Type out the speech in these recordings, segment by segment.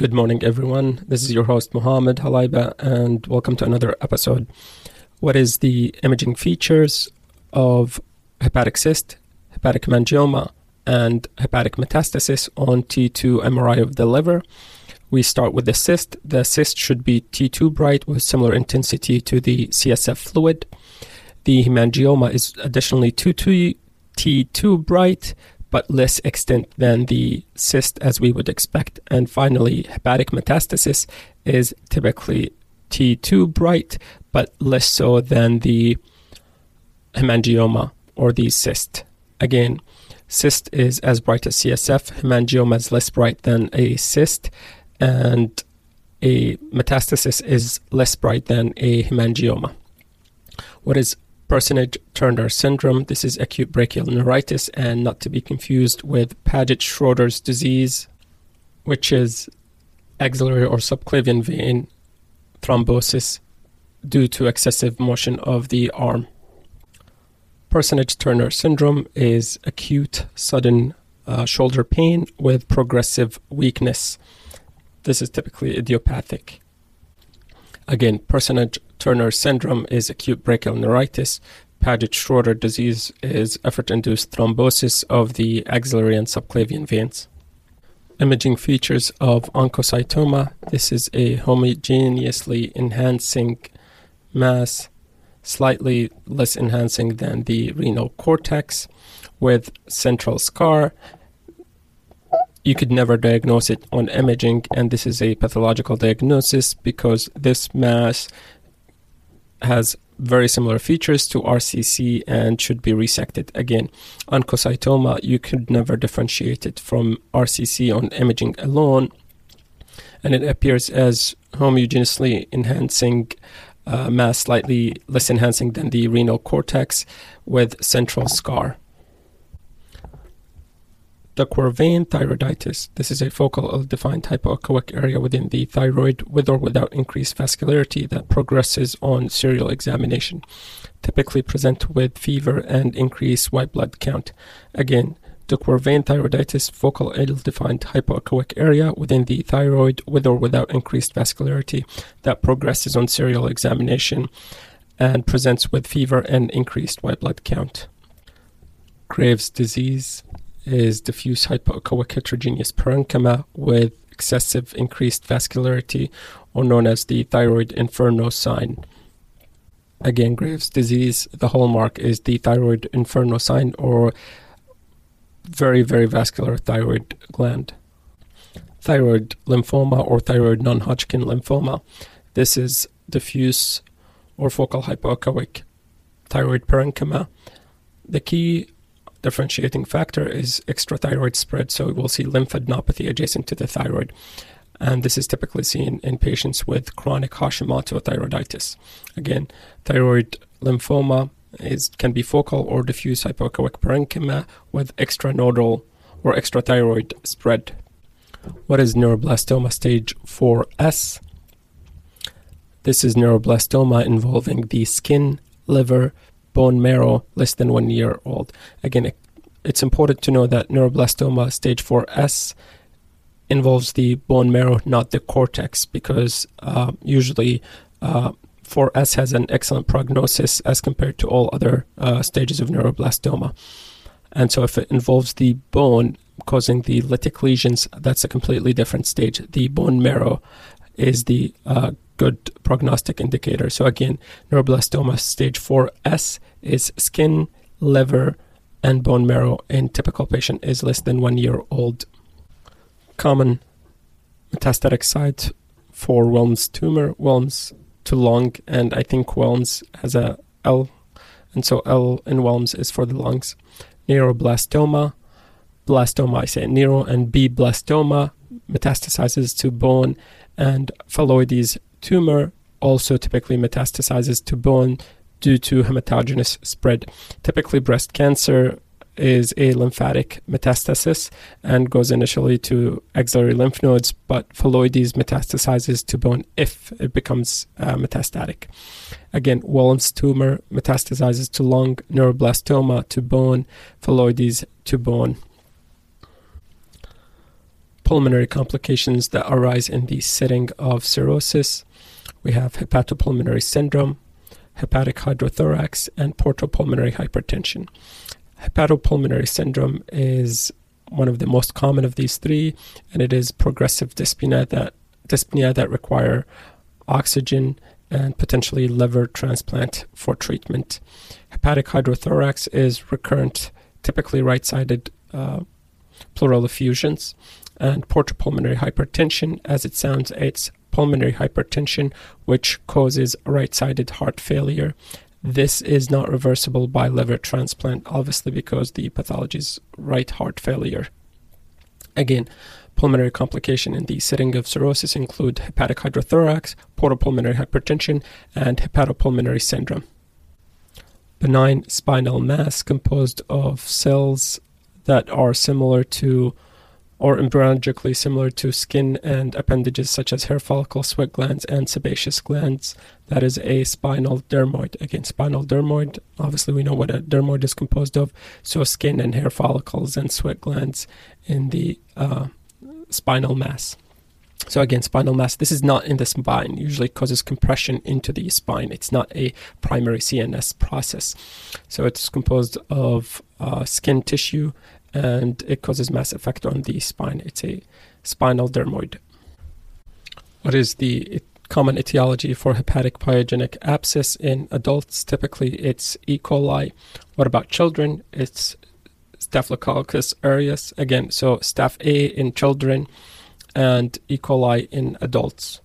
Good morning, everyone. This is your host, Mohammed Halaiba, and welcome to another episode. What is the imaging features of hepatic cyst, hepatic hemangioma, and hepatic metastasis on T2 MRI of the liver? We start with the cyst. The cyst should be T2 bright with similar intensity to the CSF fluid. The hemangioma is additionally T2, T2 bright but less extent than the cyst as we would expect. And finally, hepatic metastasis is typically T2 bright, but less so than the hemangioma or the cyst. Again, cyst is as bright as CSF, hemangioma is less bright than a cyst, and a metastasis is less bright than a hemangioma. What is Parsonage Turner syndrome. This is acute brachial neuritis and not to be confused with Paget Schroetter's disease, which is axillary or subclavian vein thrombosis due to excessive motion of the arm. Parsonage Turner syndrome is acute, sudden uh, shoulder pain with progressive weakness. This is typically idiopathic. Again, Parsonage Turner syndrome is acute brachial neuritis. Paget Schroetter disease is effort induced thrombosis of the axillary and subclavian veins. Imaging features of oncocytoma this is a homogeneously enhancing mass, slightly less enhancing than the renal cortex, with central scar you could never diagnose it on imaging, and this is a pathological diagnosis because this mass has very similar features to RCC and should be resected. Again, oncocytoma, you could never differentiate it from RCC on imaging alone, and it appears as homogeneously enhancing uh, mass, slightly less enhancing than the renal cortex with central scar. De Quervain thyroiditis. This is a focal ill-defined hypoechoic area within the thyroid with or without increased vascularity that progresses on serial examination. Typically present with fever and increased white blood count. Again, De Quervain thyroiditis, focal ill-defined hypoechoic area within the thyroid with or without increased vascularity that progresses on serial examination and presents with fever and increased white blood count. Graves' disease is diffuse hypoechoic heterogeneous parenchyma with excessive increased vascularity, or known as the thyroid inferno sign. Again, Graves' disease, the hallmark is the thyroid inferno sign, or very, very vascular thyroid gland. Thyroid lymphoma or thyroid non Hodgkin lymphoma. This is diffuse or focal hypoechoic thyroid parenchyma. The key differentiating factor is extrathyroid spread. So we'll see lymphadenopathy adjacent to the thyroid. And this is typically seen in patients with chronic Hashimoto thyroiditis. Again, thyroid lymphoma is can be focal or diffuse hypoechoic parenchyma with extranodal or extrathyroid spread. What is neuroblastoma stage 4S? This is neuroblastoma involving the skin, liver, bone marrow less than one year old. Again, it's important to know that neuroblastoma stage 4S involves the bone marrow, not the cortex, because uh, usually uh, 4S has an excellent prognosis as compared to all other uh, stages of neuroblastoma. And so, if it involves the bone causing the lytic lesions, that's a completely different stage. The bone marrow is the uh, good prognostic indicator. So again, neuroblastoma stage 4S is skin, liver, and bone marrow in typical patient is less than one year old. Common metastatic site for Wilms tumor, Wilms to lung, and I think Wilms has a L, and so L in Wilms is for the lungs. Neuroblastoma, blastoma, I say neuro, and B blastoma metastasizes to bone, and phylloides tumor also typically metastasizes to bone due to hematogenous spread. Typically, breast cancer is a lymphatic metastasis and goes initially to axillary lymph nodes, but phylloides metastasizes to bone if it becomes uh, metastatic. Again, Wilms tumor metastasizes to lung, neuroblastoma to bone, phylloides to bone. pulmonary complications that arise in the setting of cirrhosis. We have hepatopulmonary syndrome, hepatic hydrothorax, and portopulmonary hypertension. Hepatopulmonary syndrome is one of the most common of these three, and it is progressive dyspnea that dyspnea that require oxygen and potentially liver transplant for treatment. Hepatic hydrothorax is recurrent, typically right-sided uh, pleural effusions, and portopulmonary hypertension, as it sounds, it's pulmonary hypertension, which causes right-sided heart failure. This is not reversible by liver transplant, obviously, because the pathology is right heart failure. Again, pulmonary complication in the setting of cirrhosis include hepatic hydrothorax, portopulmonary hypertension, and hepatopulmonary syndrome. Benign spinal mass composed of cells that are similar to or embryologically similar to skin and appendages such as hair follicles, sweat glands, and sebaceous glands. That is a spinal dermoid. Again, spinal dermoid, obviously we know what a dermoid is composed of. So skin and hair follicles and sweat glands in the uh, spinal mass. So again, spinal mass, this is not in the spine, usually causes compression into the spine. It's not a primary CNS process. So it's composed of uh, skin tissue and it causes mass effect on the spine. It's a spinal dermoid. What is the common etiology for hepatic pyogenic abscess in adults? Typically, it's E. coli. What about children? It's Staphylococcus aureus. Again, so Staph A in children and E. coli in adults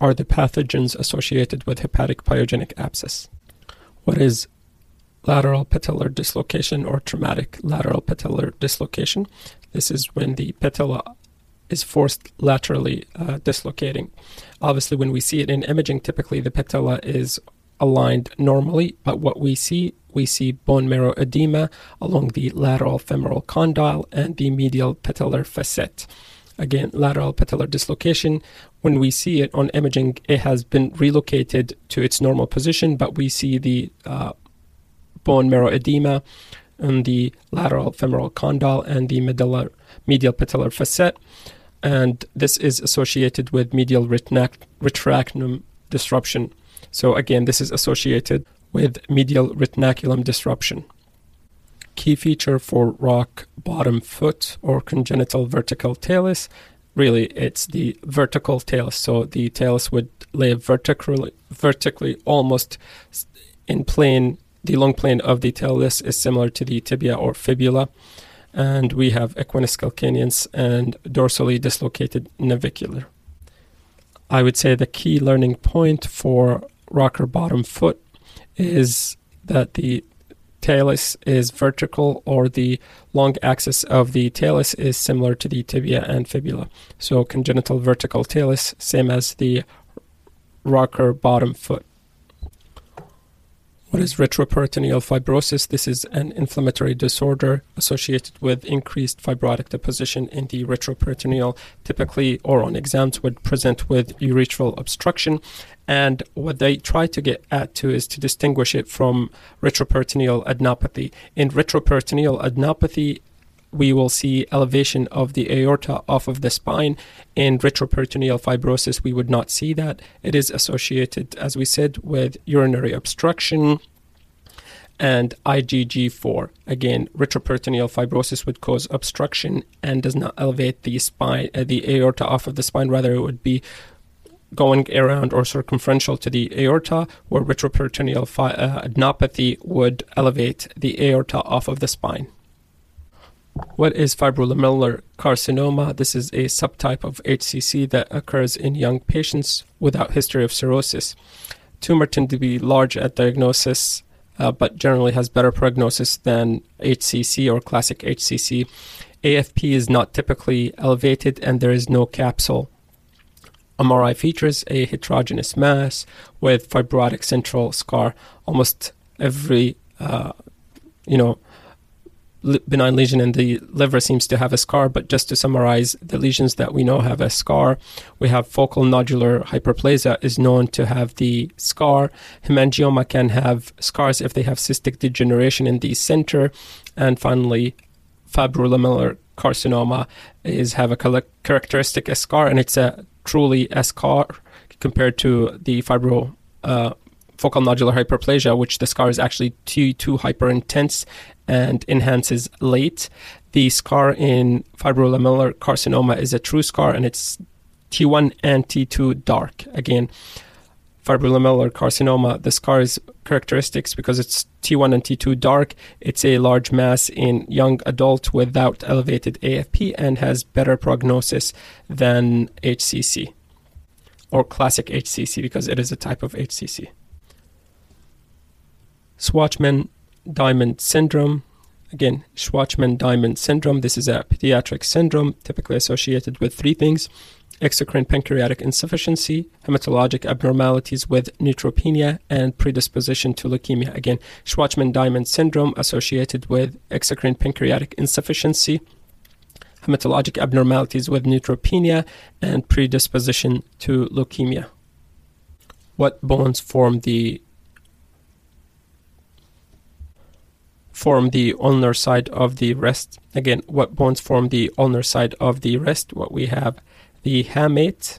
are the pathogens associated with hepatic pyogenic abscess. What is lateral patellar dislocation or traumatic lateral patellar dislocation. This is when the patella is forced laterally uh, dislocating. Obviously, when we see it in imaging, typically the patella is aligned normally, but what we see, we see bone marrow edema along the lateral femoral condyle and the medial patellar facet. Again, lateral patellar dislocation. When we see it on imaging, it has been relocated to its normal position, but we see the uh, bone marrow edema in the lateral femoral condyle and the medulla, medial patellar facet. And this is associated with medial retinaculum disruption. So, again, this is associated with medial retinaculum disruption. Key feature for rocker bottom foot or congenital vertical talus really it's the vertical talus so the talus would lay vertically vertically almost in plane the long plane of the talus is similar to the tibia or fibula, and we have equinus calcaneus and dorsally dislocated navicular. I would say the key learning point for rocker bottom foot is that the talus is vertical or the long axis of the talus is similar to the tibia and fibula. So congenital vertical talus, same as the rocker bottom foot. What is retroperitoneal fibrosis? This is an inflammatory disorder associated with increased fibrotic deposition in the retroperitoneal, typically or on exams would present with ureteral obstruction. And what they try to get at to is to distinguish it from retroperitoneal adenopathy. In retroperitoneal adenopathy, we will see elevation of the aorta off of the spine. In retroperitoneal fibrosis, we would not see that. It is associated, as we said, with urinary obstruction and IgG4. Again, retroperitoneal fibrosis would cause obstruction and does not elevate the spine, uh, the aorta off of the spine. Rather, it would be going around or circumferential to the aorta, where retroperitoneal fi- uh, adenopathy would elevate the aorta off of the spine. What is fibrolamellar carcinoma? This is a subtype of HCC that occurs in young patients without history of cirrhosis. Tumor tend to be large at diagnosis, uh, but generally has better prognosis than HCC or classic HCC. AFP is not typically elevated, and there is no capsule. MRI features a heterogeneous mass with fibrotic central scar. Almost every, uh, you know, benign lesion in the liver seems to have a scar, but just to summarize, the lesions that we know have a scar. We have focal nodular hyperplasia is known to have the scar. Hemangioma can have scars if they have cystic degeneration in the center. And finally, fibrolamellar carcinoma is have a characteristic scar, and it's a truly scar compared to the fibro. Uh, focal nodular hyperplasia, which the scar is actually too too hyperintense and enhances late. The scar in fibrolamellar carcinoma is a true scar, and it's T1 and T2 dark. Again, fibrolamellar carcinoma, the scar is characteristics because it's T1 and T2 dark. It's a large mass in young adult without elevated AFP and has better prognosis than HCC or classic HCC because it is a type of HCC. Shwachman Diamond syndrome. Again, Shwachman Diamond syndrome. This is a pediatric syndrome typically associated with three things exocrine pancreatic insufficiency, hematologic abnormalities with neutropenia, and predisposition to leukemia. Again, Shwachman Diamond syndrome associated with exocrine pancreatic insufficiency, hematologic abnormalities with neutropenia, and predisposition to leukemia. What bones form the form the ulnar side of the wrist? Again, what bones form the ulnar side of the wrist? What we have the hamate,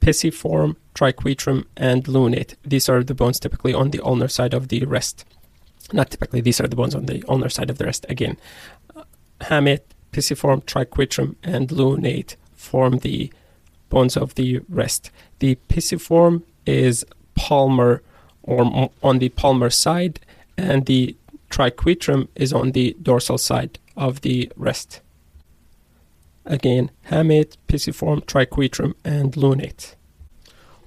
pisiform, triquetrum, and lunate. These are the bones typically on the ulnar side of the wrist. Not typically, these are the bones on the ulnar side of the wrist. Again, hamate, pisiform, triquetrum, and lunate form the bones of the wrist. The pisiform is palmar or on the palmar side, and the triquetrum is on the dorsal side of the wrist. Again, hamate, pisiform, triquetrum, and lunate.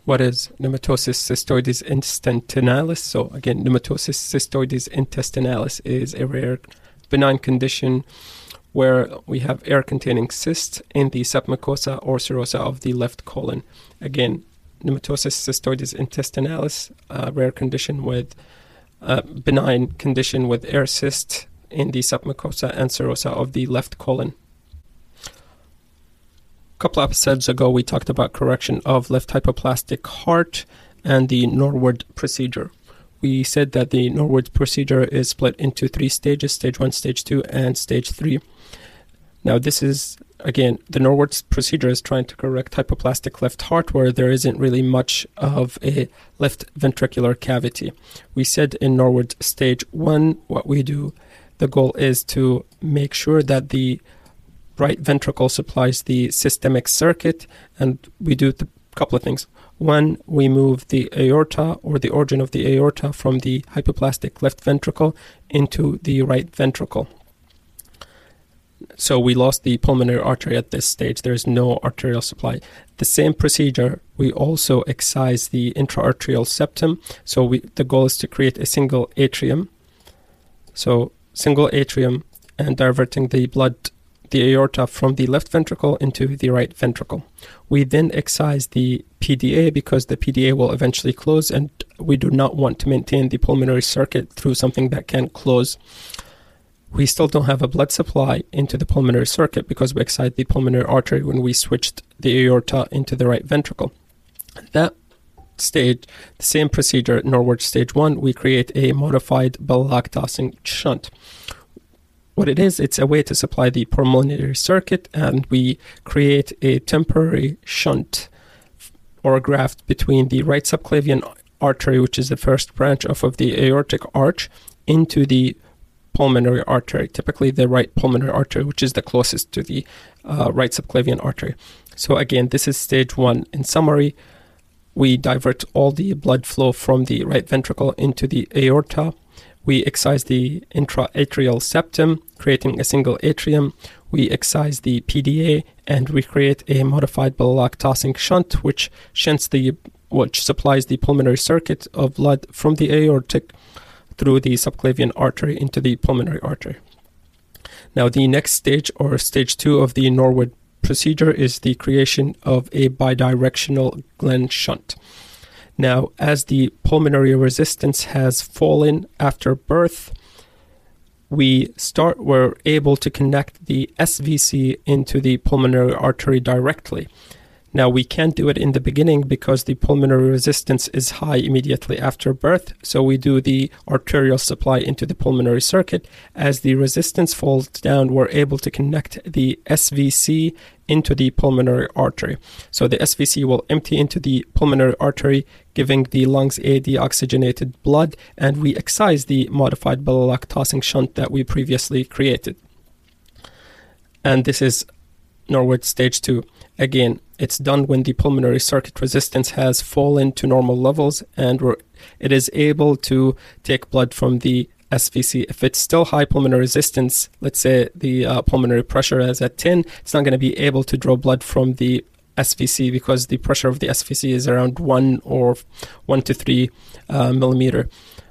What is pneumatosis cystoides intestinalis? So again, pneumatosis cystoides intestinalis is a rare benign condition where we have air-containing cysts in the submucosa or serosa of the left colon. Again, pneumatosis cystoides intestinalis, a rare condition with a benign condition with air cyst in the submucosa and serosa of the left colon A couple episodes ago, we talked about correction of left hypoplastic heart and the Norwood procedure. We said that the Norwood procedure is split into three stages stage one, stage two, and stage three. Now, this is again, the Norwood procedure is trying to correct hypoplastic left heart where there isn't really much of a left ventricular cavity. We said in Norwood stage one, what we do, the goal is to make sure that the right ventricle supplies the systemic circuit, and we do a couple of things. One, we move the aorta or the origin of the aorta from the hypoplastic left ventricle into the right ventricle. So we lost the pulmonary artery at this stage. There is no arterial supply. The same procedure, we also excise the intraatrial septum. So we, the goal is to create a single atrium. So single atrium and diverting the blood the aorta from the left ventricle into the right ventricle. We then excise the PDA because the PDA will eventually close, and we do not want to maintain the pulmonary circuit through something that can close. We still don't have a blood supply into the pulmonary circuit because we excite the pulmonary artery when we switched the aorta into the right ventricle. That stage, the same procedure, Norwood stage one, we create a modified Blalock-Taussig shunt what it is, it's a way to supply the pulmonary circuit, and we create a temporary shunt or graft between the right subclavian artery, which is the first branch off of the aortic arch, into the pulmonary artery, typically the right pulmonary artery, which is the closest to the uh, right subclavian artery. So, again, this is stage one. In summary, we divert all the blood flow from the right ventricle into the aorta we excise the intraatrial septum, creating a single atrium. We excise the PDA and we create a modified Blalock-Taussig shunt, which shunts the which supplies the pulmonary circuit of blood from the aortic through the subclavian artery into the pulmonary artery. Now, the next stage, or stage two of the Norwood procedure, is the creation of a bidirectional Glenn shunt. Now, as the pulmonary resistance has fallen after birth, we start we're able to connect the SVC into the pulmonary artery directly. Now, we can't do it in the beginning because the pulmonary resistance is high immediately after birth. So, we do the arterial supply into the pulmonary circuit. As the resistance falls down, we're able to connect the SVC into the pulmonary artery. So, the SVC will empty into the pulmonary artery, giving the lungs a deoxygenated blood, and we excise the modified Taussig shunt that we previously created. And this is Norwood stage 2. Again, it's done when the pulmonary circuit resistance has fallen to normal levels and it is able to take blood from the SVC. If it's still high pulmonary resistance, let's say the uh, pulmonary pressure is at 10, it's not going to be able to draw blood from the SVC because the pressure of the SVC is around 1 or 1 to 3 uh, millimeter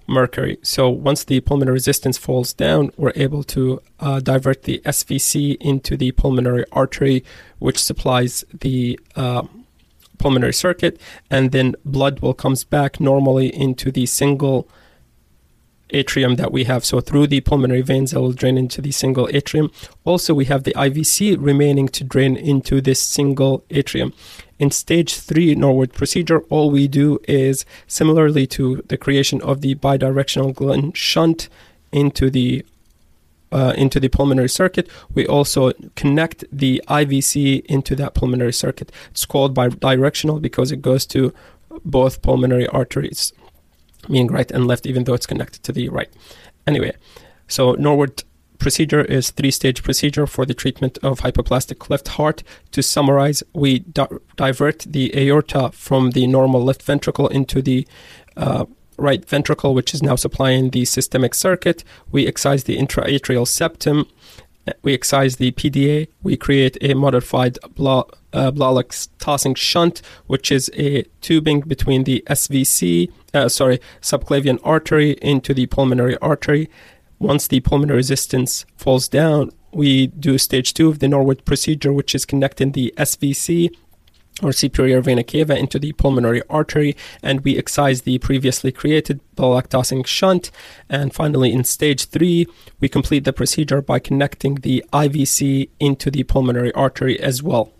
mercury. So once the pulmonary resistance falls down, we're able to uh, divert the SVC into the pulmonary artery, which supplies the uh, pulmonary circuit, and then blood will comes back normally into the single atrium that we have. So through the pulmonary veins, it will drain into the single atrium. Also, we have the IVC remaining to drain into this single atrium. In stage three Norwood procedure, all we do is similarly to the creation of the bidirectional Glenn shunt into the uh, into the pulmonary circuit. We also connect the IVC into that pulmonary circuit. It's called bidirectional because it goes to both pulmonary arteries, meaning right and left, even though it's connected to the right. Anyway, so Norwood procedure is three-stage procedure for the treatment of hypoplastic left heart. To summarize, we di- divert the aorta from the normal left ventricle into the uh, right ventricle, which is now supplying the systemic circuit. We excise the intraatrial septum. We excise the PDA. We create a modified blah, uh, Taussig shunt, which is a tubing between the SVC, uh, sorry, subclavian artery into the pulmonary artery. Once the pulmonary resistance falls down, we do stage two of the Norwood procedure, which is connecting the SVC or superior vena cava into the pulmonary artery, and we excise the previously created Blalock shunt. And finally, in stage three, we complete the procedure by connecting the IVC into the pulmonary artery as well.